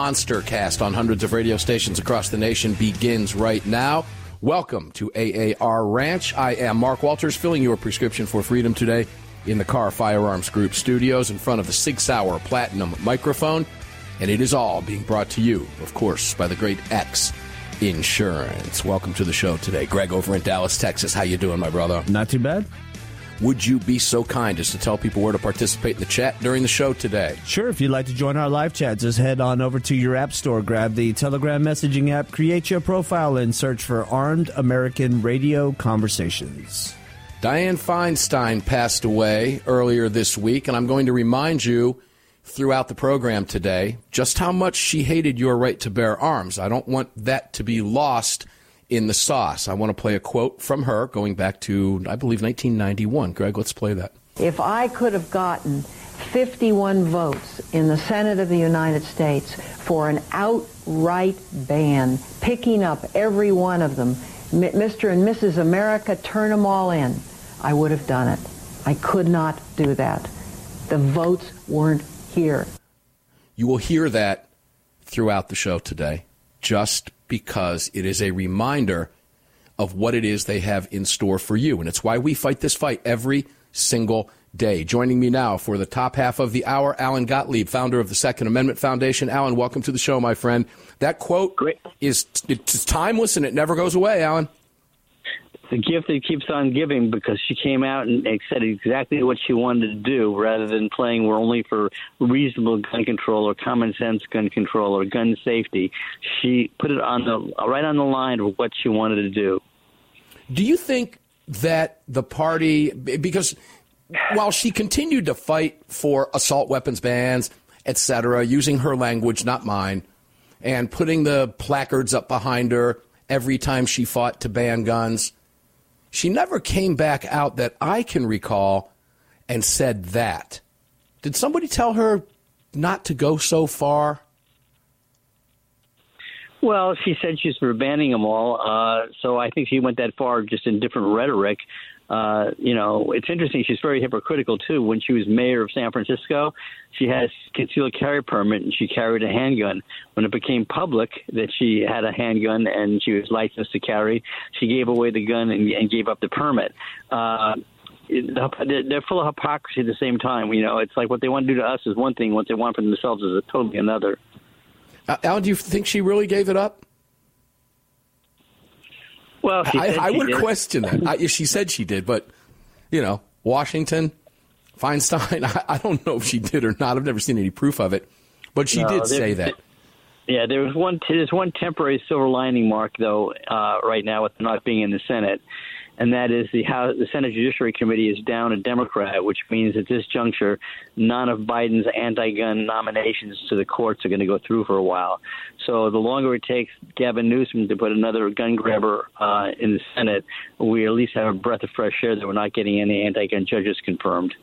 monster cast on hundreds of radio stations across the nation begins right now. Welcome to AAR Ranch. I am Mark Walters, filling your prescription for freedom today in the Kahr Firearms Group studios in front of the Sig Sauer Platinum microphone. And it is all being brought to you, of course, by the great X Insurance. Welcome to the show today. Greg over in Dallas, Texas. How you doing, my brother? Not too bad. Would you be so kind as to tell people where to participate in the chat during the show today? Sure. If you'd like to join our live chat, just head on over to your app store, grab the Telegram messaging app, create your profile, and search for Armed American Radio Conversations. Dianne Feinstein passed away earlier this week, and I'm going to remind you throughout the program today just how much she hated your right to bear arms. I don't want that to be lost in the sauce. I want to play a quote from her going back to, I believe, 1991. Greg, let's play that. If I could have gotten 51 votes in the Senate of the United States for an outright ban, picking up every one of them, Mr. and Mrs. America, turn them all in, I would have done it. I could not do that. The votes weren't here. You will hear that throughout the show today, just because it is a reminder of what it is they have in store for you. And it's why we fight this fight every single day. Joining me now for the top half of the hour, Alan Gottlieb, founder of the Second Amendment Foundation. Alan, welcome to the show, my friend. That quote Great. is it's timeless and it never goes away, Alan the gift that keeps on giving because she came out and said exactly what she wanted to do rather than playing we're only for reasonable gun control or common sense gun control or gun safety. She put it on the right on the line of what she wanted to do. Do you think that the party because while she continued to fight for assault weapons bans, etc., using her language, not mine, and putting the placards up behind her every time she fought to ban guns, she never came back out that I can recall and said that. Did somebody tell her not to go so far? Well, she said she's for banning them all. Uh, so I think she went that far just in different rhetoric uh, you know, it's interesting. She's very hypocritical too. When she was mayor of San Francisco, she has concealed carry permit and she carried a handgun. When it became public that she had a handgun and she was licensed to carry, she gave away the gun and, and gave up the permit. Uh, they're full of hypocrisy at the same time. You know, it's like what they want to do to us is one thing, what they want for themselves is totally another. Uh, Al, do you think she really gave it up? Well, I, I would did. question that. I, she said she did, but you know, Washington, Feinstein. I, I, don't know if she did or not. I've never seen any proof of it, but she no, did say that. Yeah, there was one. There's one temporary silver lining, Mark, though, uh, right now with not being in the Senate, and that is the House, the Senate Judiciary Committee is down a Democrat, which means at this juncture, none of Biden's anti-gun nominations to the courts are going to go through for a while. So the longer it takes Gavin Newsom to put another gun grabber uh, in the Senate, we at least have a breath of fresh air that we're not getting any anti-gun judges confirmed.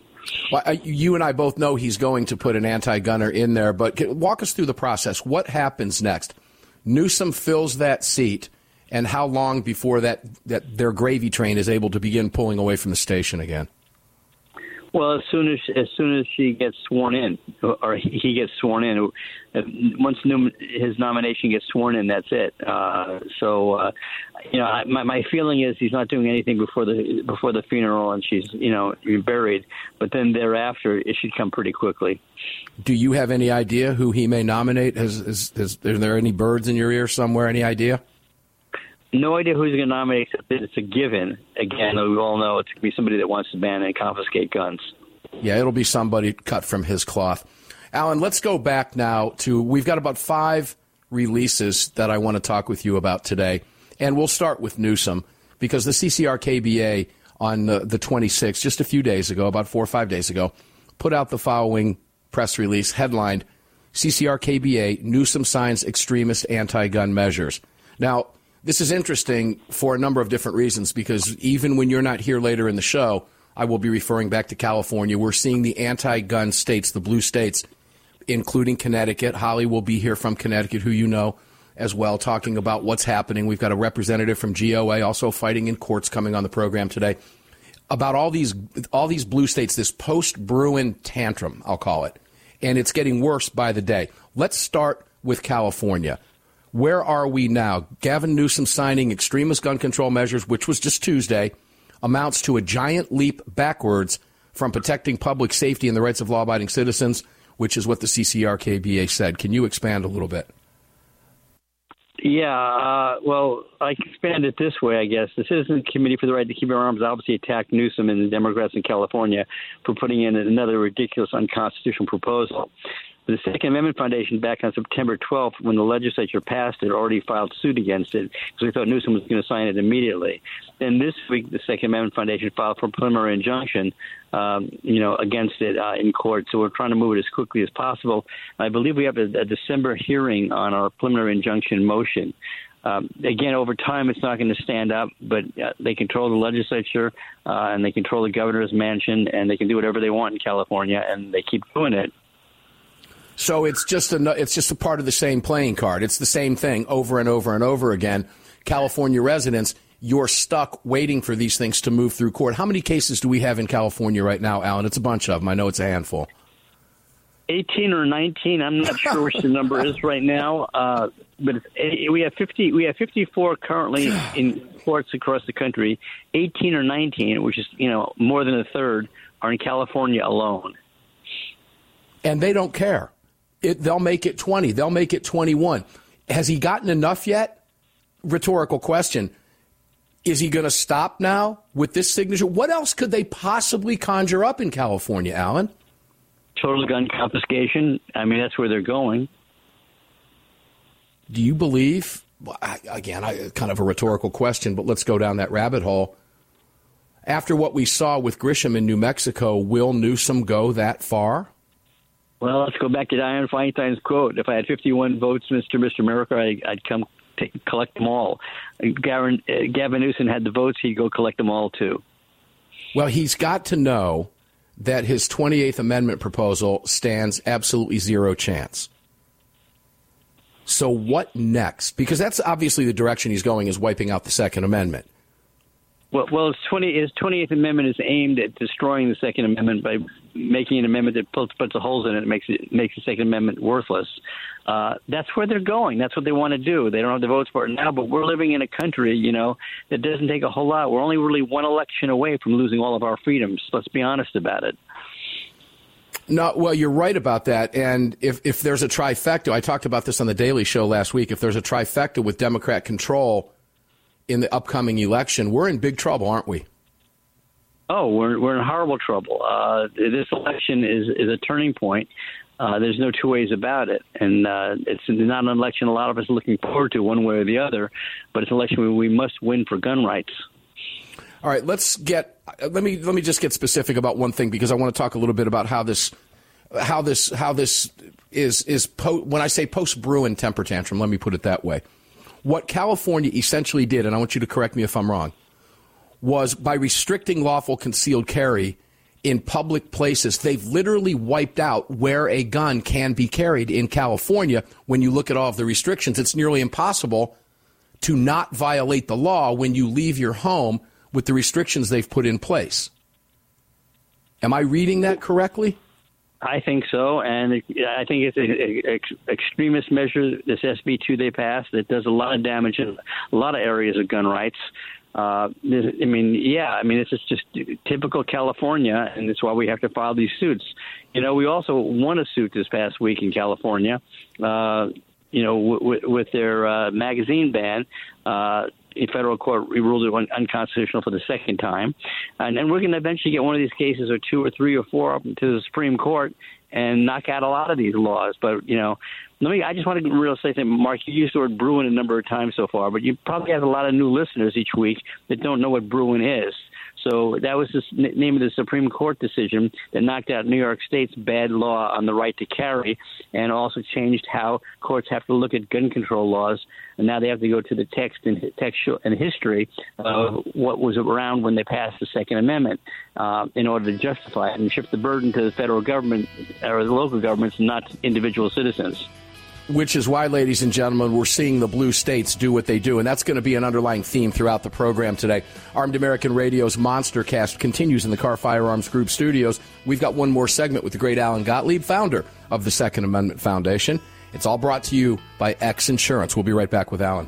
Well, you and I both know he's going to put an anti-gunner in there, but walk us through the process. What happens next? Newsom fills that seat and how long before that, that their gravy train is able to begin pulling away from the station again? Well, as soon as as soon as she gets sworn in, or he gets sworn in, once his nomination gets sworn in, that's it. Uh, so, uh, you know, my my feeling is he's not doing anything before the before the funeral, and she's you know buried. But then thereafter, it should come pretty quickly. Do you have any idea who he may nominate? Has, is, is, are there any birds in your ear somewhere? Any idea? No idea who's going to nominate, it's a given. Again, we all know it's going to be somebody that wants to ban and confiscate guns. Yeah, it'll be somebody cut from his cloth. Alan, let's go back now to we've got about five releases that I want to talk with you about today. And we'll start with Newsom because the CCRKBA on the, the 26th, just a few days ago, about four or five days ago, put out the following press release headlined CCRKBA Newsom signs extremist anti gun measures. Now, this is interesting for a number of different reasons because even when you're not here later in the show, I will be referring back to California. We're seeing the anti gun states, the blue states, including Connecticut. Holly will be here from Connecticut, who you know as well, talking about what's happening. We've got a representative from GOA also fighting in courts coming on the program today about all these all these blue states, this post Bruen tantrum, I'll call it, and it's getting worse by the day. Let's start with California. Where are we now? Gavin Newsom signing extremist gun control measures, which was just Tuesday, amounts to a giant leap backwards from protecting public safety and the rights of law abiding citizens, which is what the CCRKBA said. Can you expand a little bit? Yeah, uh, well, I expand it this way, I guess. The Citizens Committee for the Right to Keep Your Arms obviously attacked Newsom and the Democrats in California for putting in another ridiculous, unconstitutional proposal. The Second Amendment Foundation, back on September 12th, when the legislature passed it, already filed suit against it because we thought Newsom was going to sign it immediately. Then this week, the Second Amendment Foundation filed for preliminary injunction, um, you know, against it uh, in court. So we're trying to move it as quickly as possible. I believe we have a, a December hearing on our preliminary injunction motion. Um, again, over time, it's not going to stand up, but uh, they control the legislature uh, and they control the governor's mansion, and they can do whatever they want in California, and they keep doing it. So it's just a it's just a part of the same playing card. It's the same thing over and over and over again. California residents, you're stuck waiting for these things to move through court. How many cases do we have in California right now, Alan? It's a bunch of them. I know it's a handful. 18 or 19. I'm not sure which the number is right now, uh, but we have 50. We have 54 currently in courts across the country. 18 or 19, which is you know more than a third, are in California alone. And they don't care. It, they'll make it 20. They'll make it 21. Has he gotten enough yet? Rhetorical question. Is he going to stop now with this signature? What else could they possibly conjure up in California, Alan? Total gun confiscation. I mean, that's where they're going. Do you believe? Again, I, kind of a rhetorical question, but let's go down that rabbit hole. After what we saw with Grisham in New Mexico, will Newsom go that far? Well, let's go back to Dianne Feinstein's quote. If I had 51 votes, Mr. Mr. America, I, would come take, collect them all. Gavin, uh, Gavin Newsom had the votes, he'd go collect them all too. Well, he's got to know that his 28th Amendment proposal stands absolutely zero chance. So what next? Because that's obviously the direction he's going is wiping out the Second Amendment. Well, well, his, 20, his 28th Amendment is aimed at destroying the Second Amendment by making an amendment that puts, puts the holes in it makes it makes the Second Amendment worthless. Uh, that's where they're going. That's what they want to do. They don't have the votes for it now, but we're living in a country, you know, that doesn't take a whole lot. We're only really one election away from losing all of our freedoms. Let's be honest about it. No, well, you're right about that. And if, if there's a trifecta, I talked about this on the Daily Show last week. If there's a trifecta with Democrat control in the upcoming election, we're in big trouble, aren't we? Oh, we're we're in horrible trouble. Uh, this election is is a turning point. Uh, there's no two ways about it, and uh, it's not an election a lot of us are looking forward to one way or the other, but it's an election we must win for gun rights. All right, let's get let me let me just get specific about one thing because I want to talk a little bit about how this how this how this is is po- when I say post Bruen temper tantrum. Let me put it that way. What California essentially did, and I want you to correct me if I'm wrong, was by restricting lawful concealed carry in public places, they've literally wiped out where a gun can be carried in California. When you look at all of the restrictions, it's nearly impossible to not violate the law when you leave your home with the restrictions they've put in place. Am I reading that correctly? I think so, and I think it's an extremist measure. This SB two they passed that does a lot of damage in a lot of areas of gun rights. Uh, I mean, yeah, I mean, it's just, just typical California, and that's why we have to file these suits. You know, we also won a suit this past week in California. Uh, you know, w- with their uh, magazine ban. Uh, in federal court we ruled it unconstitutional for the second time, and then we're going to eventually get one of these cases, or two, or three, or four, up to the Supreme Court and knock out a lot of these laws. But you know, let me. I just want to really say something, Mark. You used the word Bruen a number of times so far, but you probably have a lot of new listeners each week that don't know what Bruen is. So that was the name of the Supreme Court decision that knocked out New York State's bad law on the right to carry, and also changed how courts have to look at gun control laws. And now they have to go to the text and textual and history of what was around when they passed the Second Amendment uh, in order to justify it and shift the burden to the federal government or the local governments, not individual citizens which is why, ladies and gentlemen, we're seeing the blue states do what they do. And that's going to be an underlying theme throughout the program today. Armed American Radio's Monster Cast continues in the Kahr Firearms Group studios. We've got one more segment with the great Alan Gottlieb, founder of the Second Amendment Foundation. It's all brought to you by X Insurance. We'll be right back with Alan.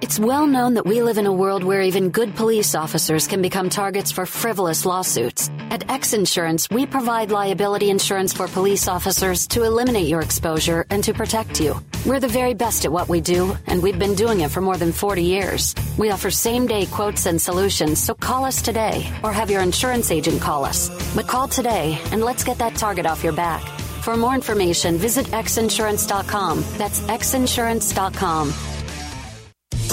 It's well known that we live in a world where even good police officers can become targets for frivolous lawsuits. At X Insurance, we provide liability insurance for police officers to eliminate your exposure and to protect you. We're the very best at what we do, and we've been doing it for more than 40 years. We offer same day quotes and solutions, so call us today or have your insurance agent call us. But call today and let's get that target off your back. For more information, visit xinsurance.com. That's xinsurance.com.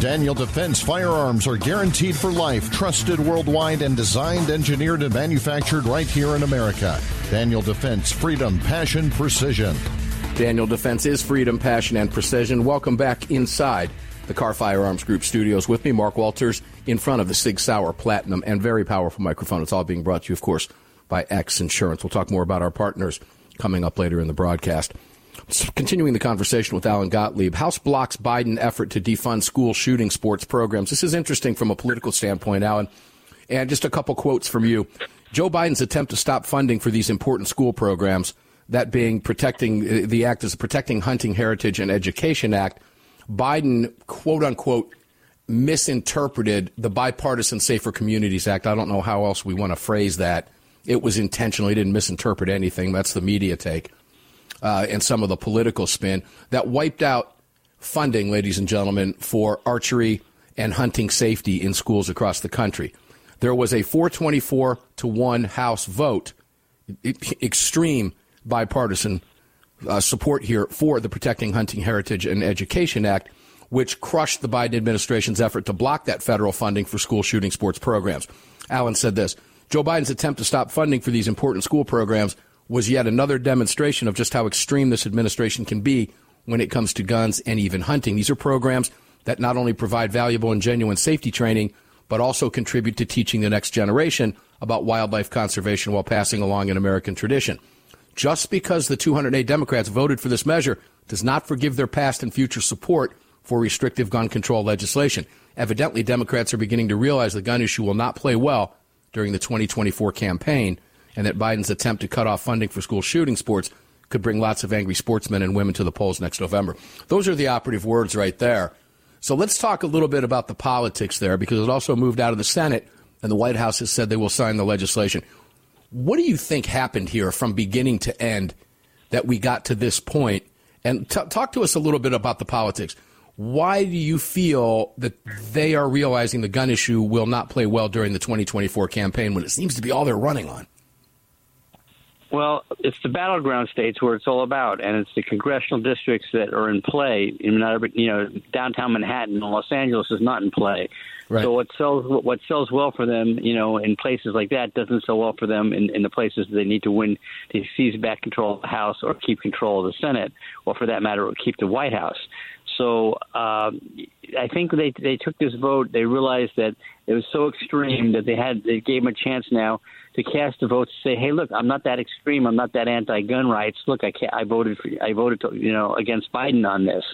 Daniel Defense firearms are guaranteed for life, trusted worldwide, and designed, engineered, and manufactured right here in America. Daniel Defense, freedom, passion, precision. Daniel Defense is freedom, passion, and precision. Welcome back inside the Kahr Firearms Group studios with me, Mark Walters, in front of the Sig Sauer Platinum and very powerful microphone. It's all being brought to you, of course, by X Insurance. We'll talk more about our partners coming up later in the broadcast. Continuing the conversation with Alan Gottlieb, House blocks Biden effort to defund school shooting sports programs. This is interesting from a political standpoint, Alan. And just a couple quotes from you. Joe Biden's attempt to stop funding for these important school programs, that being protecting uh, the act is Protecting Hunting Heritage and Education Act. Biden, quote unquote, misinterpreted the Bipartisan Safer Communities Act. I don't know how else we want to phrase that. It was intentional. He didn't misinterpret anything. That's the media take uh, and some of the political spin that wiped out funding, ladies and gentlemen, for archery and hunting safety in schools across the country. There was a 424 to 1 House vote, extreme bipartisan uh, support here for the Protecting Hunting Heritage and Education Act, which crushed the Biden administration's effort to block that federal funding for school shooting sports programs. Alan said this Joe Biden's attempt to stop funding for these important school programs was yet another demonstration of just how extreme this administration can be when it comes to guns and even hunting. These are programs that not only provide valuable and genuine safety training, but also contribute to teaching the next generation about wildlife conservation while passing along an American tradition. Just because the 208 Democrats voted for this measure does not forgive their past and future support for restrictive gun control legislation. Evidently, Democrats are beginning to realize the gun issue will not play well during the 2024 campaign and that Biden's attempt to cut off funding for school shooting sports could bring lots of angry sportsmen and women to the polls next November. Those are the operative words right there. So let's talk a little bit about the politics there because it also moved out of the Senate and the White House has said they will sign the legislation. What do you think happened here from beginning to end that we got to this point? And t- talk to us a little bit about the politics. Why do you feel that they are realizing the gun issue will not play well during the 2024 campaign when it seems to be all they're running on? Well, it's the battleground states where it's all about, and it's the congressional districts that are in play. In you know, downtown Manhattan and Los Angeles is not in play. Right. So what sells what sells well for them, you know, in places like that doesn't sell well for them in, in the places they need to win to seize back control of the House or keep control of the Senate, or for that matter, keep the White House. So um, I think they they took this vote. They realized that it was so extreme that they had they gave them a chance now to cast a vote to say, hey, look, I'm not that extreme. I'm not that anti-gun rights. Look, I can't, I voted for I voted to, you know against Biden on this,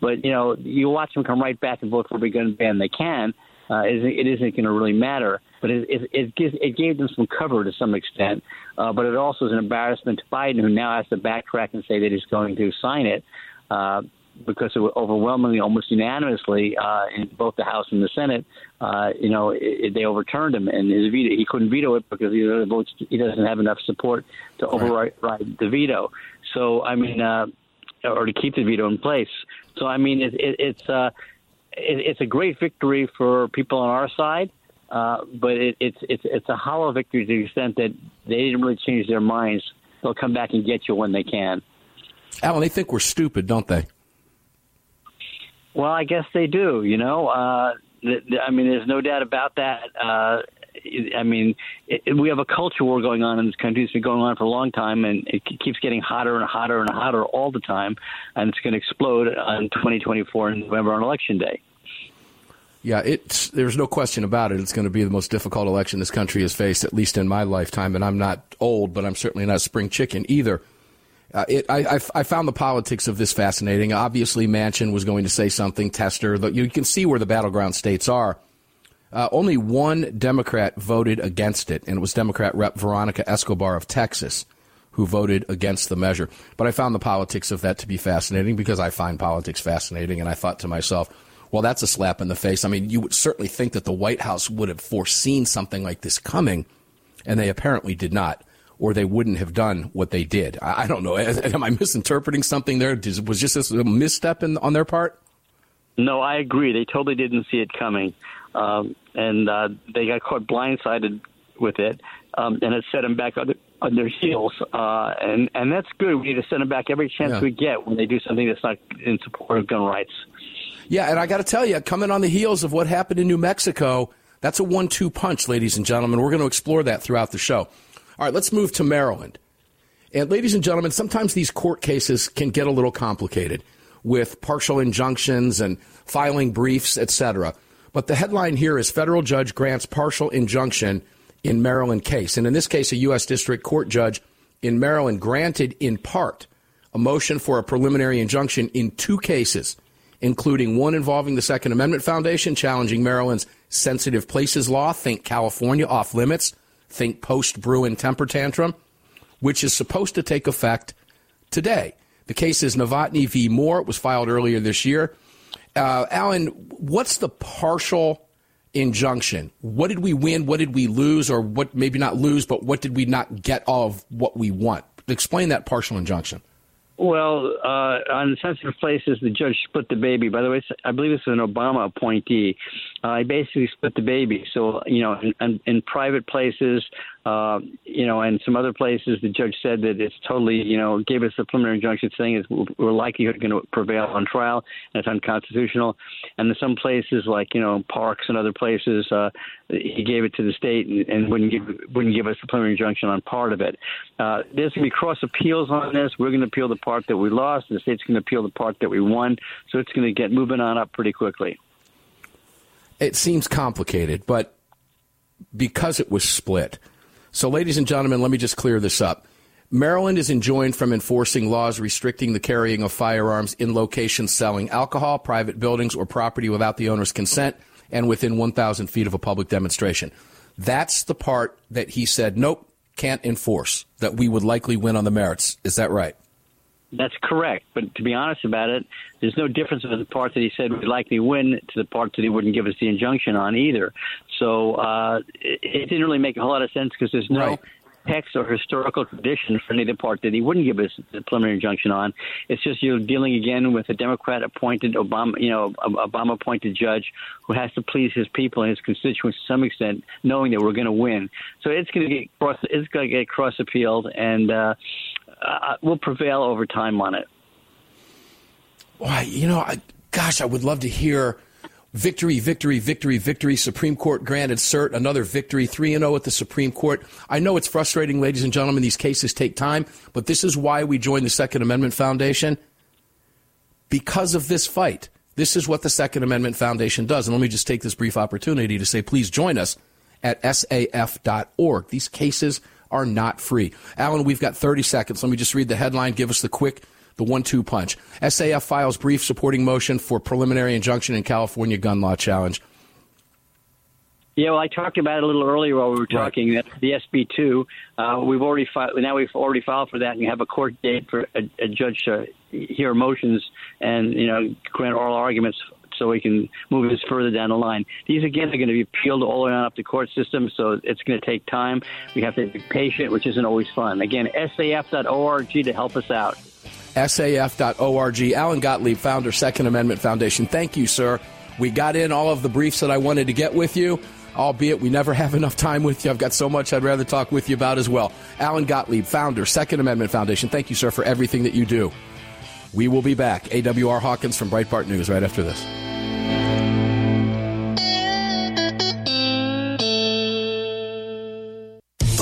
but you know you watch them come right back and vote for a gun ban. They can. Uh, it isn't going to really matter, but it, it, it, gives, it gave them some cover to some extent. Uh, but it also is an embarrassment to Biden, who now has to backtrack and say that he's going to sign it. Uh, because it was overwhelmingly, almost unanimously, uh, in both the House and the Senate, uh, you know, it, it, they overturned him, and his veto, he couldn't veto it because he, votes, he doesn't have enough support to override right. the veto. So, I mean, uh, or to keep the veto in place. So, I mean, it, it, it's uh, it, it's a great victory for people on our side. Uh, but it, it's it's it's a hollow victory to the extent that they didn't really change their minds. They'll come back and get you when they can. Alan, they think we're stupid, don't they? Well, I guess they do. You know, uh, th- th- I mean, there's no doubt about that. Uh, I mean, it, it, we have a culture war going on in this country. It's been going on for a long time, and it keeps getting hotter and hotter and hotter all the time. And it's going to explode on 2024 in November on Election Day. Yeah, it's there's no question about it. It's going to be the most difficult election this country has faced, at least in my lifetime. And I'm not old, but I'm certainly not spring chicken either. Uh, it, I, I, found the politics of this fascinating. Obviously, Manchin was going to say something. Tester, you can see where the battleground states are. Uh, only one Democrat voted against it, and it was Democrat Rep. Veronica Escobar of Texas who voted against the measure. But I found the politics of that to be fascinating because I find politics fascinating, and I thought to myself, well, that's a slap in the face. I mean, you would certainly think that the White House would have foreseen something like this coming, and they apparently did not, or they wouldn't have done what they did. I, I don't know. Am I misinterpreting something there? Was just this a misstep in, on their part? No, I agree. They totally didn't see it coming, um, and uh, they got caught blindsided with it, um, and it set them back on, on their heels. Uh, and and that's good. We need to send them back every chance yeah. we get when they do something that's not in support of gun rights. Yeah, and I got to tell you, coming on the heels of what happened in New Mexico, that's a one-two punch, ladies and gentlemen. We're going to explore that throughout the show. All right, let's move to Maryland. And ladies and gentlemen, sometimes these court cases can get a little complicated with partial injunctions and filing briefs, etc. But the headline here is federal judge grants partial injunction in Maryland case. And in this case, a U.S. District Court judge in Maryland granted in part a motion for a preliminary injunction in two cases including one involving the Second Amendment Foundation challenging Maryland's sensitive places law, think California off limits, think post Bruen temper tantrum, which is supposed to take effect today. The case is Novotny v. Moore. It was filed earlier this year. Uh, Alan, what's the partial injunction? What did we win? What did we lose? Or what, maybe not lose, but what did we not get of what we want? Explain that partial injunction. Well, uh, on sensitive places, the judge split the baby. By the way, I believe this is an Obama appointee. Uh, he basically split the baby. So, you know, in, in private places, uh, you know, and some other places, the judge said that it's totally, you know, gave us a preliminary injunction saying it's we're likely going to prevail on trial and it's unconstitutional. And in some places, like you know, parks and other places, uh, he gave it to the state and, and wouldn't give wouldn't give us a preliminary injunction on part of it. Uh, there's going to be cross appeals on this. We're going to appeal the part that we lost. The state's going to appeal the part that we won. So it's going to get moving on up pretty quickly. It seems complicated, but because it was split so, ladies and gentlemen, let me just clear this up. Maryland is enjoined from enforcing laws restricting the carrying of firearms in locations selling alcohol, private buildings, or property without the owner's consent and within 1,000 feet of a public demonstration. That's the part that he said, nope, can't enforce, that we would likely win on the merits. Is that right? That's correct. But to be honest about it, there's no difference in the part that he said would likely win to the part that he wouldn't give us the injunction on either. So uh, it, it didn't really make a whole lot of sense because there's no. Right text or historical tradition for any of the part that he wouldn't give us the preliminary injunction on. It's just you're dealing again with a Democrat appointed Obama, you know, Obama appointed judge who has to please his people and his constituents to some extent, knowing that we're going to win. So it's going to get cross, it's going to get cross appealed, and uh, uh, will prevail over time on it. Why, you know, I, gosh, I would love to hear victory, victory, victory, victory. Supreme Court granted cert, another victory, 3 0 at the Supreme Court. I know it's frustrating, ladies and gentlemen. These cases take time, but this is why we joined the Second Amendment Foundation because of this fight. This is what the Second Amendment Foundation does. And let me just take this brief opportunity to say, please join us at saf.org. These cases are not free. Alan, we've got 30 seconds. Let me just read the headline, give us the quick, the one two punch. SAF files brief supporting motion for preliminary injunction in California gun law challenge. Yeah, well, I talked about it a little earlier while we were talking. Right. The SB two, uh, we've already filed. Now we've already filed for that, and you have a court date for a, a judge to hear motions and you know grant oral arguments so we can move this further down the line. These, again, are going to be appealed all the way on up the court system, so it's going to take time. We have to be patient, which isn't always fun. Again, saf.org to help us out. saf.org. Alan Gottlieb, founder, Second Amendment Foundation. Thank you, sir. We got in all of the briefs that I wanted to get with you, albeit we never have enough time with you. I've got so much I'd rather talk with you about as well. Alan Gottlieb, founder, Second Amendment Foundation. Thank you, sir, for everything that you do. We will be back. AWR Hawkins from Breitbart News right after this.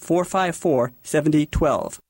454 7012.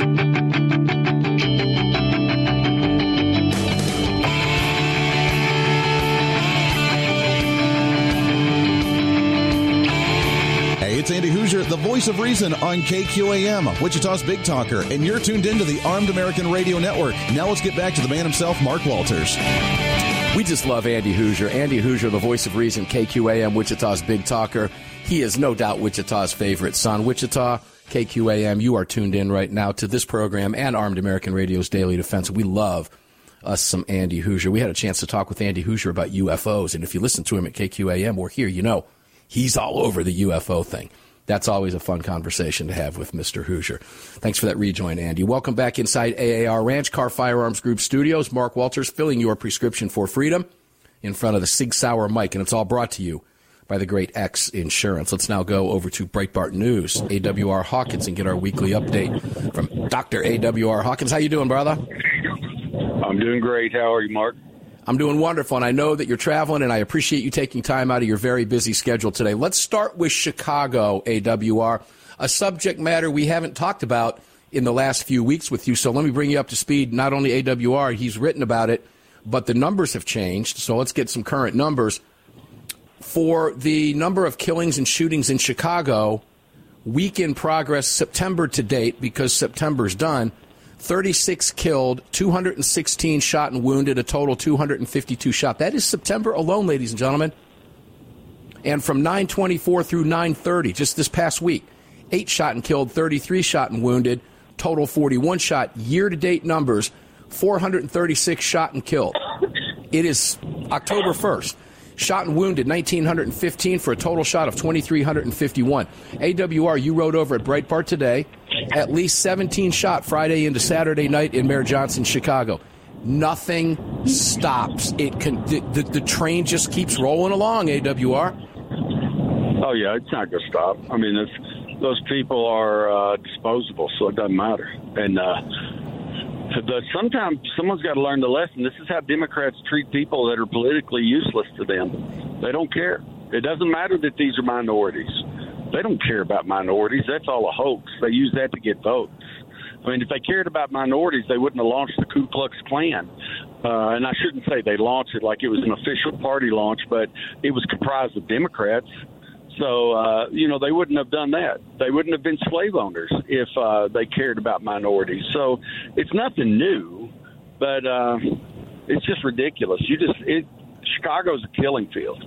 Hey, it's Andy Hooser, the voice of reason on KQAM, Wichita's Big Talker, and you're tuned into the Armed American Radio Network. Now let's get back to the man himself, Mark Walters. We just love Andy Hooser. Andy Hooser, the voice of reason, KQAM, Wichita's Big Talker. He is no doubt Wichita's favorite son. Wichita, KQAM, you are tuned in right now to this program and Armed American Radio's Daily Defense. We love us some Andy Hooser. We had a chance to talk with Andy Hooser about UFOs, and if you listen to him at KQAM or here, you know he's all over the UFO thing. That's always a fun conversation to have with Mr. Hooser. Thanks for that rejoin, Andy. Welcome back inside AAR Ranch Kahr Firearms Group Studios. Mark Walters filling your prescription for freedom in front of the Sig Sauer mic, and it's all brought to you by the great X Insurance. Let's now go over to Breitbart News, AWR Hawkins, and get our weekly update from Dr. AWR Hawkins. How you doing, brother? I'm doing great. How are you, Mark? I'm doing wonderful, and I know that you're traveling, and I appreciate you taking time out of your very busy schedule today. Let's start with Chicago, AWR, a subject matter we haven't talked about in the last few weeks with you. So let me bring you up to speed. Not only AWR, he's written about it, but the numbers have changed. So let's get some current numbers. For the number of killings and shootings in Chicago, week in progress, September to date, because September's done, 36 killed, 216 shot and wounded, a total 252 shot. That is September alone, ladies and gentlemen. And from 924 through 930, just this past week, 8 shot and killed, 33 shot and wounded, total 41 shot. Year to date numbers, 436 shot and killed. It is October 1st. Shot and wounded 1,915 for a total shot of 2,351. AWR, you wrote over at Breitbart today at least 17 shot Friday into Saturday night in Mayor Johnson, Chicago. Nothing stops. It can the, the, the train just keeps rolling along. AWR. Oh yeah, it's not going to stop. I mean, those people are uh, disposable, so it doesn't matter. And uh, the, sometimes someone's got to learn the lesson. This is how Democrats treat people that are politically useless to them. They don't care. It doesn't matter that these are minorities. They don't care about minorities. That's all a hoax. They use that to get votes. I mean, if they cared about minorities, they wouldn't have launched the Ku Klux Klan. Uh, and I shouldn't say they launched it like it was an official party launch, but it was comprised of Democrats. So, uh, you know, they wouldn't have done that. They wouldn't have been slave owners if uh, they cared about minorities. So it's nothing new, but uh, it's just ridiculous. You just, it, Chicago's a killing field.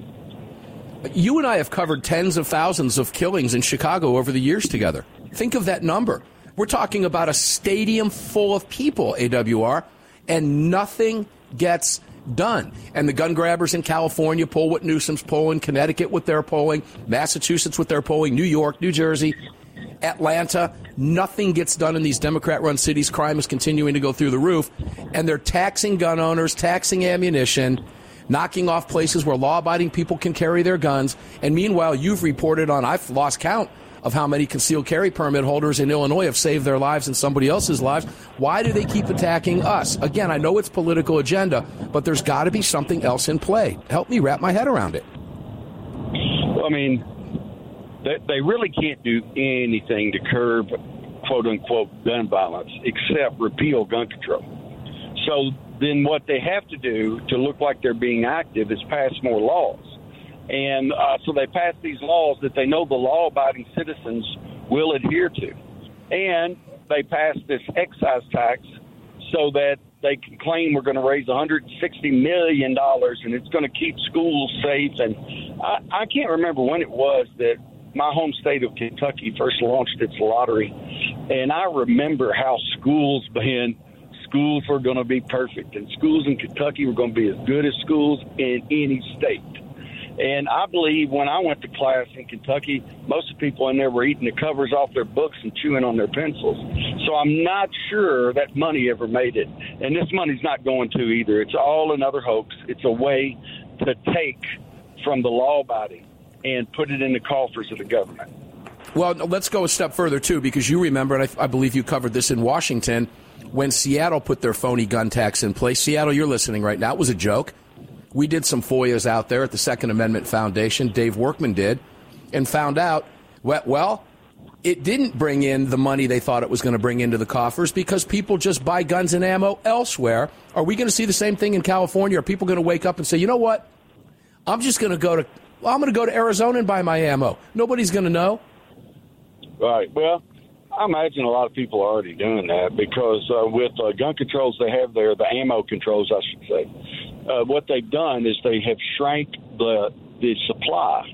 You and I have covered tens of thousands of killings in Chicago over the years together. Think of that number. We're talking about a stadium full of people, AWR, and nothing gets done. And the gun grabbers in California poll what Newsom's polling, Connecticut with their polling, Massachusetts with their polling, New York, New Jersey, Atlanta. Nothing gets done in these Democrat run cities. Crime is continuing to go through the roof. And they're taxing gun owners, taxing ammunition knocking off places where law abiding people can carry their guns. And meanwhile, you've reported on, I've lost count of how many concealed carry permit holders in Illinois have saved their lives and somebody else's lives. Why do they keep attacking us? Again, I know it's political agenda, but there's got to be something else in play. Help me wrap my head around it. Well, I mean, they, they really can't do anything to curb quote unquote gun violence except repeal gun control. So then what they have to do to look like they're being active is pass more laws. And uh, so they pass these laws that they know the law abiding citizens will adhere to. And they pass this excise tax so that they can claim we're going to raise $160 million and it's going to keep schools safe. And I, I can't remember when it was that my home state of Kentucky first launched its lottery. And I remember how schools, man, schools were going to be perfect, and schools in Kentucky were going to be as good as schools in any state. And I believe when I went to class in Kentucky, most of the people in there were eating the covers off their books and chewing on their pencils. So I'm not sure that money ever made it. And this money's not going to either. It's all another hoax. It's a way to take from the law abiding and put it in the coffers of the government. Well, let's go a step further, too, because you remember, and I, I believe you covered this in Washington when Seattle put their phony gun tax in place. Seattle, you're listening right now. It was a joke. We did some FOIAs out there at the Second Amendment Foundation. Dave Workman did, and found out, well, it didn't bring in the money they thought it was going to bring into the coffers because people just buy guns and ammo elsewhere. Are we going to see the same thing in California? Are people going to wake up and say, you know what? I'm just going to go to I'm going to go to Arizona and buy my ammo. Nobody's going to know. Right. Well, I imagine a lot of people are already doing that because uh, with uh, gun controls they have there, the ammo controls, I should say, uh, what they've done is they have shrank the the supply.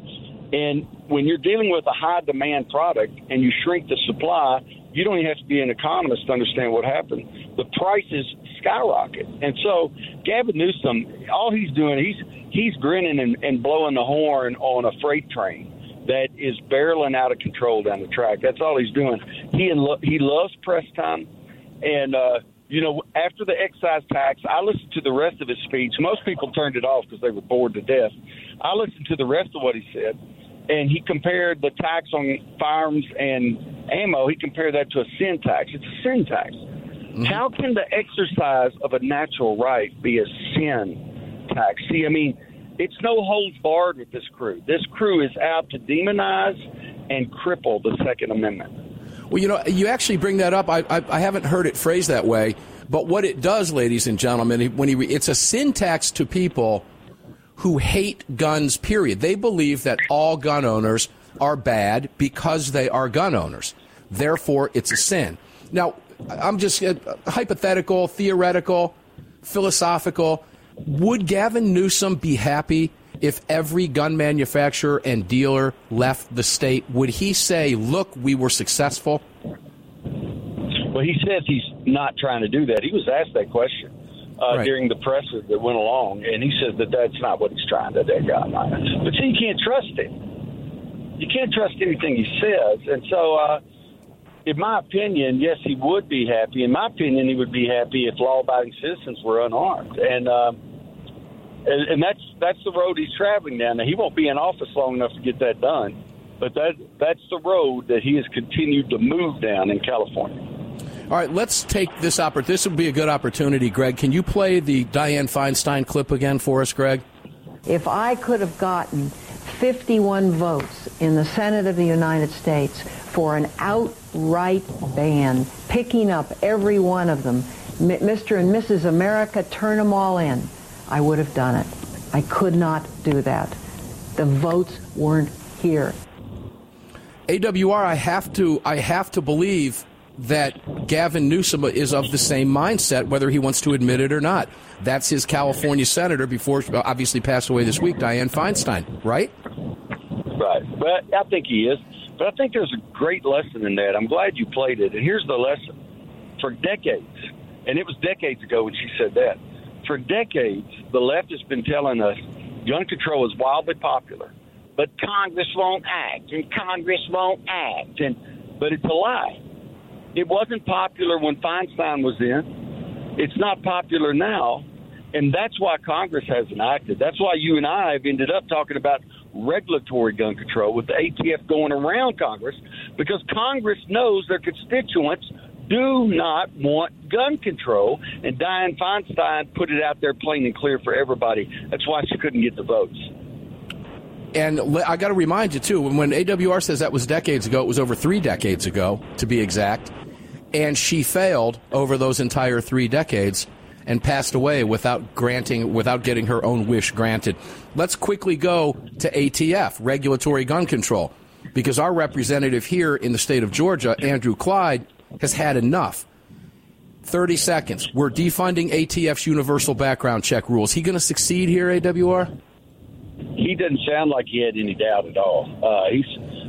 And when you're dealing with a high demand product and you shrink the supply, you don't even have to be an economist to understand what happened. The prices skyrocket. And so Gavin Newsom, all he's doing, he's he's grinning and, and blowing the horn on a freight train that is barreling out of control down the track. That's all he's doing. He lo- he loves press time, and uh, you know, after the excise tax, I listened to the rest of his speech. Most people turned it off because they were bored to death. I listened to the rest of what he said, and he compared the tax on firearms and ammo. He compared that to a sin tax. It's a sin tax. Mm-hmm. How can the exercise of a natural right be a sin tax? See, I mean, it's no holds barred with this crew. This crew is out to demonize and cripple the Second Amendment. Well, you know, you actually bring that up. I, I, I haven't heard it phrased that way, but what it does, ladies and gentlemen, when he, it's a sin tax to people who hate guns. Period. They believe that all gun owners are bad because they are gun owners. Therefore, it's a sin. Now, I'm just uh, hypothetical, theoretical, philosophical. Would Gavin Newsom be happy if every gun manufacturer and dealer left the state? Would he say, look, we were successful? Well, he says he's not trying to do that. He was asked that question uh, right. during the presser that went along, and he says that that's not what he's trying to do. But see, you can't trust him. You can't trust anything he says. And so, uh, in my opinion, yes, he would be happy. In my opinion, he would be happy if law-abiding citizens were unarmed. And uh, and, and that's that's the road he's traveling down. Now he won't be in office long enough to get that done, but that that's the road that he has continued to move down in California. All right, let's take this opportunity. This would be a good opportunity, Greg. Can you play the Dianne Feinstein clip again for us, Greg? If I could have gotten 51 votes in the Senate of the United States for an outright ban, picking up every one of them, Mr. and Mrs. America, turn them all in. I would have done it. I could not do that. The votes weren't here. AWR, I have to, I have to believe that Gavin Newsom is of the same mindset, whether he wants to admit it or not. That's his California senator before, obviously passed away this week, Dianne Feinstein, right? Right. But I think he is. But I think there's a great lesson in that. I'm glad you played it. And here's the lesson. For decades, and it was decades ago when she said that, for decades, the left has been telling us gun control is wildly popular, but Congress won't act, and Congress won't act. And but it's a lie. It wasn't popular when Feinstein was in. It's not popular now, and that's why Congress hasn't acted. That's why you and I have ended up talking about regulatory gun control with the ATF going around Congress because Congress knows their constituents do not want gun control. And Dianne Feinstein put it out there plain and clear for everybody. That's why she couldn't get the votes. And I got to remind you, too, when AWR says that was decades ago, it was over three decades ago, to be exact. And she failed over those entire three decades and passed away without granting, without getting her own wish granted. Let's quickly go to ATF, regulatory gun control, because our representative here in the state of Georgia, Andrew Clyde, has had enough. 30 seconds. We're defunding ATF's universal background check rules. He going to succeed here, AWR? He doesn't sound like he had any doubt at all. Uh, he's,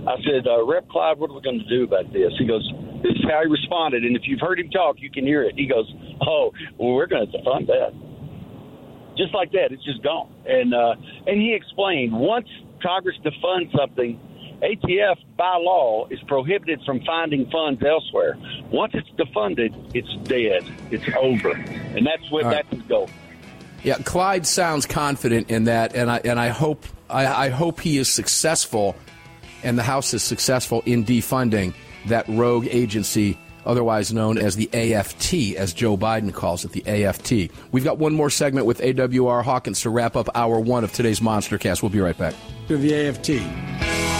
I said, uh, Rep. Clyde, what are we going to do about this? He goes, this is how he responded. And if you've heard him talk, you can hear it. He goes, oh, well, we're going to defund that. Just like that, it's just gone. And uh, and he explained once Congress defunds something, ATF by law is prohibited from finding funds elsewhere. Once it's defunded, it's dead. It's over, and that's what right. that's his goal. Yeah, Clyde sounds confident in that, and I and I hope I, I hope he is successful, and the House is successful in defunding that rogue agency otherwise known as the AFT, as Joe Biden calls it, the AFT. We've got one more segment with AWR Hawkins to wrap up hour one of today's Monster Cast. We'll be right back. To the AFT.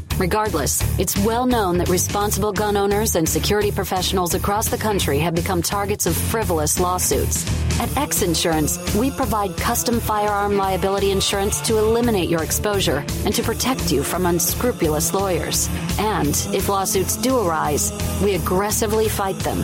Regardless, it's well known that responsible gun owners and security professionals across the country have become targets of frivolous lawsuits. At X Insurance, we provide custom firearm liability insurance to eliminate your exposure and to protect you from unscrupulous lawyers. And if lawsuits do arise, we aggressively fight them.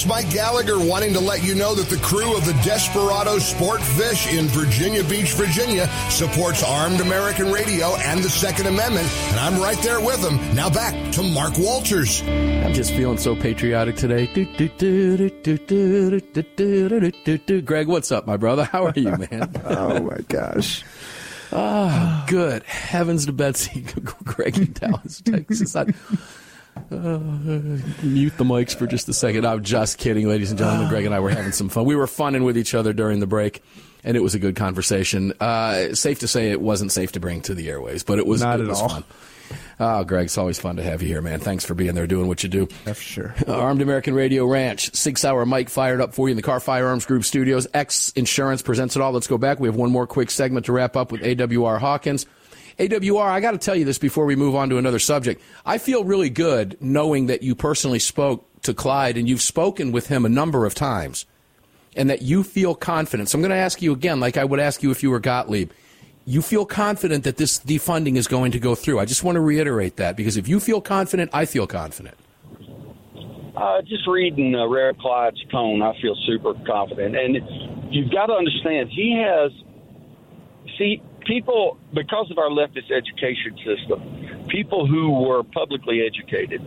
It's Mike Gallagher wanting to let you know that the crew of the Desperado Sport Fish in Virginia Beach, Virginia supports Armed American Radio and the Second Amendment, and I'm right there with them. Now back to Mark Walters. I'm just feeling so patriotic today. Greg, what's up, my brother? How are you, man? oh, my gosh. Oh, good heavens to Betsy, Greg in Dallas, Texas. I, uh, mute the mics for just a second. I'm just kidding, ladies and gentlemen. Greg and I were having some fun. We were funning with each other during the break, and it was a good conversation. Uh, safe to say it wasn't safe to bring to the airways, but it was, Not it at was all. fun. Oh, Greg, it's always fun to have you here, man. Thanks for being there, doing what you do. Yeah, for sure. Armed American Radio Ranch, six hour mic fired up for you in the Kahr Firearms Group studios. X Insurance presents it all. Let's go back. We have one more quick segment to wrap up with AWR Hawkins. AWR, I got to tell you this before we move on to another subject. I feel really good knowing that you personally spoke to Clyde and you've spoken with him a number of times and that you feel confident. So I'm going to ask you again, like I would ask you if you were Gottlieb. You feel confident that this defunding is going to go through. I just want to reiterate that because if you feel confident, I feel confident. Uh, just reading uh, Rare Clyde's tone, I feel super confident. And you've got to understand, he has, see, people, because of our leftist education system, people who were publicly educated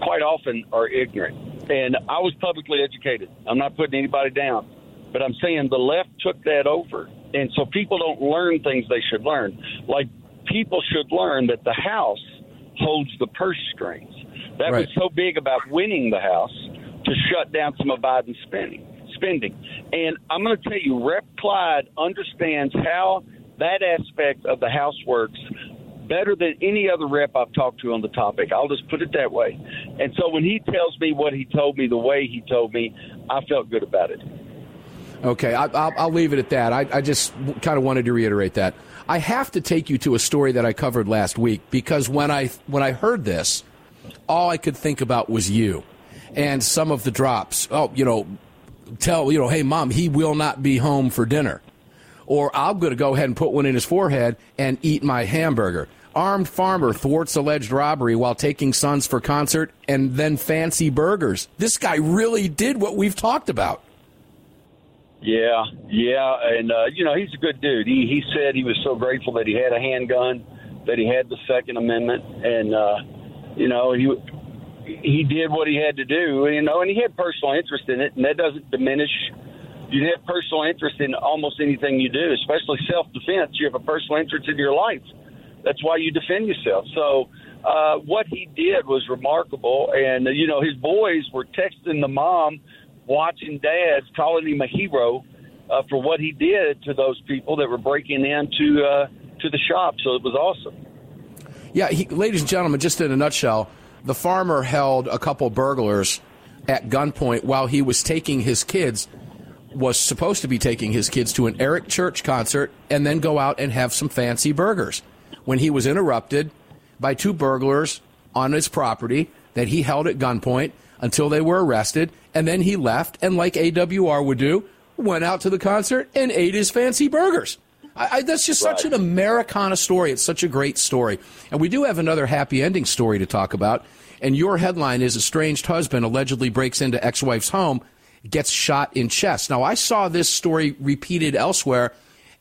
quite often are ignorant. And I was publicly educated. I'm not putting anybody down. But I'm saying the left took that over. And so people don't learn things they should learn. Like people should learn that the House holds the purse strings. That right. was so big about winning the House to shut down some of Biden's spending. Spending, and I'm going to tell you, Rep. Clyde understands how that aspect of the House works better than any other rep I've talked to on the topic. I'll just put it that way. And so when he tells me what he told me the way he told me, I felt good about it. Okay, I, will leave it at that. I, I just kind of wanted to reiterate that. I have to take you to a story that I covered last week because when I when I heard this, all I could think about was you and some of the drops. Oh, you know, tell you know, hey mom, he will not be home for dinner, or I'm going to go ahead and put one in his forehead and eat my hamburger. Armed farmer thwarts alleged robbery while taking sons for concert and then fancy burgers. This guy really did what we've talked about. Yeah, yeah, and uh, you know he's a good dude. He he said he was so grateful that he had a handgun, that he had the Second Amendment, and uh, you know he he did what he had to do. You know, and he had personal interest in it, and that doesn't diminish. You have personal interest in almost anything you do, especially self defense. You have a personal interest in your life. That's why you defend yourself. So. Uh, what he did was remarkable, and you know his boys were texting the mom watching Dad calling him a hero uh, for what he did to those people that were breaking into uh, to the shop. So it was awesome. Yeah, he, ladies and gentlemen, just in a nutshell, the farmer held a couple burglars at gunpoint while he was taking his kids was supposed to be taking his kids to an Eric Church concert and then go out and have some fancy burgers. When he was interrupted by two burglars on his property that he held at gunpoint, until they were arrested, and then he left and, like AWR would do, went out to the concert and ate his fancy burgers. I, I, that's just right. such an Americana story. It's such a great story. And we do have another happy ending story to talk about. And your headline is Estranged Husband allegedly breaks into ex wife's home, gets shot in chest. Now, I saw this story repeated elsewhere,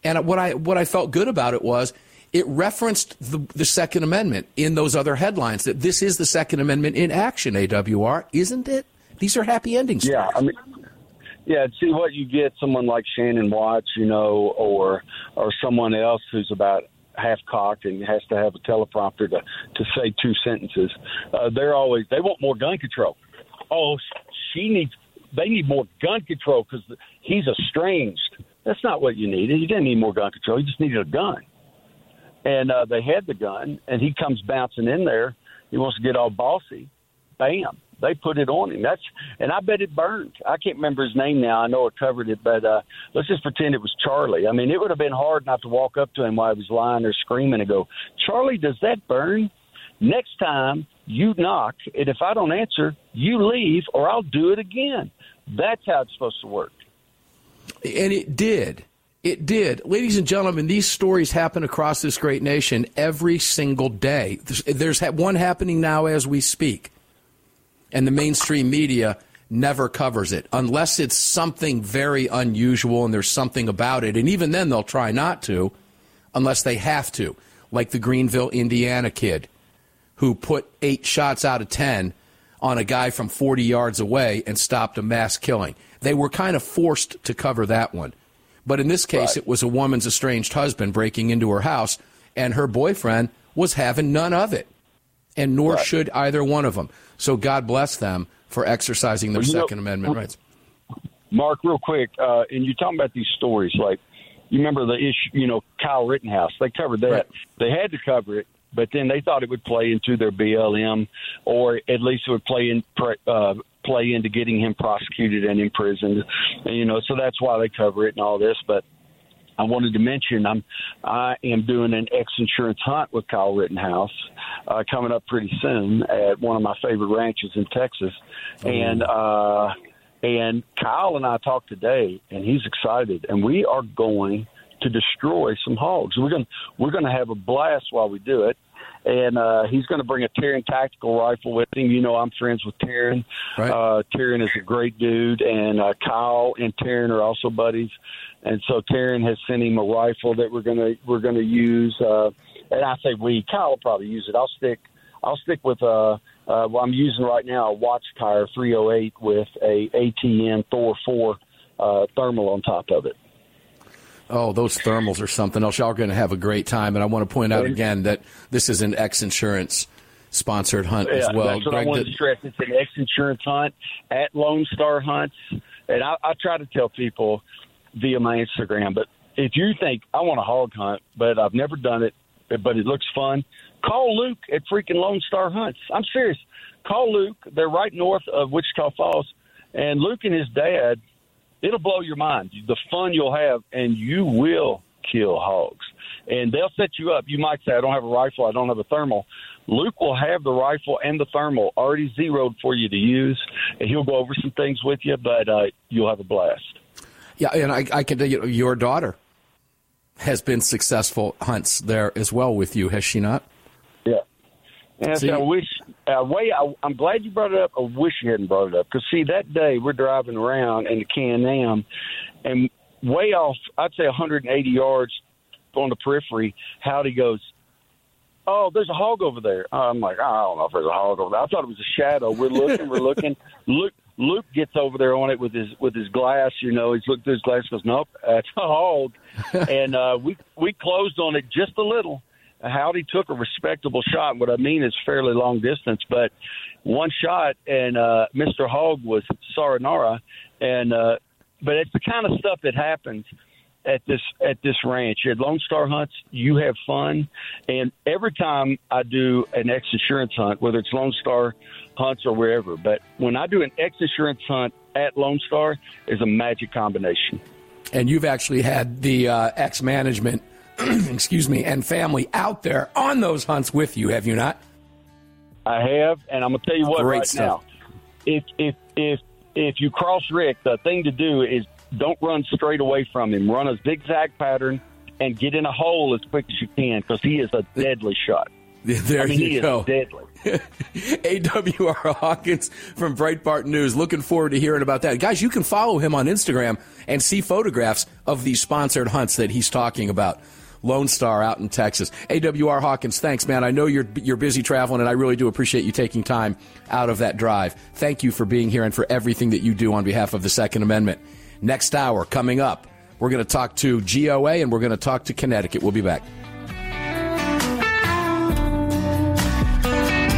and what I, what I felt good about it was it referenced the, the, Second Amendment in those other headlines that this is the Second Amendment in action, AWR, isn't it? These are happy endings. Yeah, I mean, yeah. See what you get someone like Shannon Watts, you know, or or someone else who's about half cocked and has to have a teleprompter to to say two sentences. Uh, they're always they want more gun control. Oh, she needs. They need more gun control because he's estranged. That's not what you needed. You didn't need more gun control. You just needed a gun and uh, they had the gun, and he comes bouncing in there. He wants to get all bossy. Bam! They put it on him. That's and I bet it burned. I can't remember his name now. I know it covered it, but uh, let's just pretend it was Charlie. I mean, it would have been hard not to walk up to him while he was lying there screaming and go, "Charlie, does that burn?" Next time you knock, and if I don't answer, you leave, or I'll do it again. That's how it's supposed to work. And it did. It did. Ladies and gentlemen, these stories happen across this great nation every single day. There's, one happening now as we speak, and the mainstream media never covers it unless it's something very unusual and there's something about it. And even then, they'll try not to unless they have to, like the Greenville, Indiana kid who put eight shots out of 10 on a guy from 40 yards away and stopped a mass killing. They were kind of forced to cover that one. But in this case, right. it was a woman's estranged husband breaking into her house, and her boyfriend was having none of it. And nor right. should either one of them. So God bless them for exercising their well, Second know, Amendment rights. Mark, real quick, uh, and you're talking about these stories, like you remember the issue, you know, Kyle Rittenhouse. They covered that. Right. They had to cover it, but then they thought it would play into their BLM, or at least it would play in uh, play into getting him prosecuted and imprisoned. And, you know, so that's why they cover it and all this. But I wanted to mention I'm I am doing an X insurance hunt with Kyle Rittenhouse uh, coming up pretty soon at one of my favorite ranches in Texas, oh. and uh, and Kyle and I talked today, and he's excited, and we are going to destroy some hogs. We're gonna we're going to have a blast while we do it and uh, he's going to bring a Taran tactical rifle with him. You know, I'm friends with Taran. Right. Uh, Taran is a great dude, and uh, Kyle and Taran are also buddies. And so Taran has sent him a rifle that we're gonna we're gonna use. Uh, and I say we, Kyle will probably use it. I'll stick I'll stick with uh, uh, well, I'm using right now a Watch Tire 308 with a ATN Thor 4 uh, thermal on top of it. Oh, those thermals are something else. Y'all are going to have a great time. And I want to point out again that this is an X Insurance sponsored hunt yeah, as well. That's what Greg, I want to stress. It's an X Insurance hunt at Lone Star Hunts. And I, I try to tell people via my Instagram, but if you think I want a hog hunt, but I've never done it, but it looks fun, call Luke at freaking Lone Star Hunts. I'm serious. Call Luke. They're right north of Wichita Falls. And Luke and his dad – it'll blow your mind. The fun you'll have, and you will kill hogs. And they'll set you up. You might say, I don't have a rifle, I don't have a thermal. Luke will have the rifle and the thermal already zeroed for you to use, and he'll go over some things with you, but uh, you'll have a blast. Yeah, and I, I can tell you, your daughter has been successful hunts there as well with you, has she not? Yeah. And I wish, uh, way I, I'm glad you brought it up. I wish you hadn't brought it up because see that day we're driving around in the Can-Am, and way off, I'd say 180 yards on the periphery, Howdy goes, "Oh, there's a hog over there." I'm like, I don't know if there's a hog over there. I thought it was a shadow. We're looking, we're looking. Luke Luke gets over there on it with his with his glass. You know, he's looked through his glass. Goes, "Nope, that's a hog." and uh, we we closed on it just a little Howdy took a respectable shot. What I mean is fairly long distance, but one shot, and uh, Mr. Hogg was Saranara, and uh, but it's the kind of stuff that happens at this at this ranch at Lone Star hunts. You have fun, and every time I do an X insurance hunt, whether it's Lone Star hunts or wherever, but when I do an X insurance hunt at Lone Star, is a magic combination. And you've actually had the uh, X management excuse me, and family out there on those hunts with you, have you not? I have, and I'm gonna tell you what Great right stuff. now. If if if if you cross Rick, the thing to do is don't run straight away from him. Run a zigzag pattern and get in a hole as quick as you can because he is a deadly shot. There I mean, you he go. Is deadly. AWR Hawkins from Breitbart News. Looking forward to hearing about that. Guys, you can follow him on Instagram and see photographs of these sponsored hunts that he's talking about. Lone Star out in Texas. AWR Hawkins, thanks, man. I know you're you're busy traveling, and I really do appreciate you taking time out of that drive. Thank you for being here and for everything that you do on behalf of the Second Amendment. Next hour coming up, we're going to talk to GOA and we're going to talk to Connecticut. We'll be back.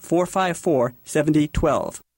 454 7012.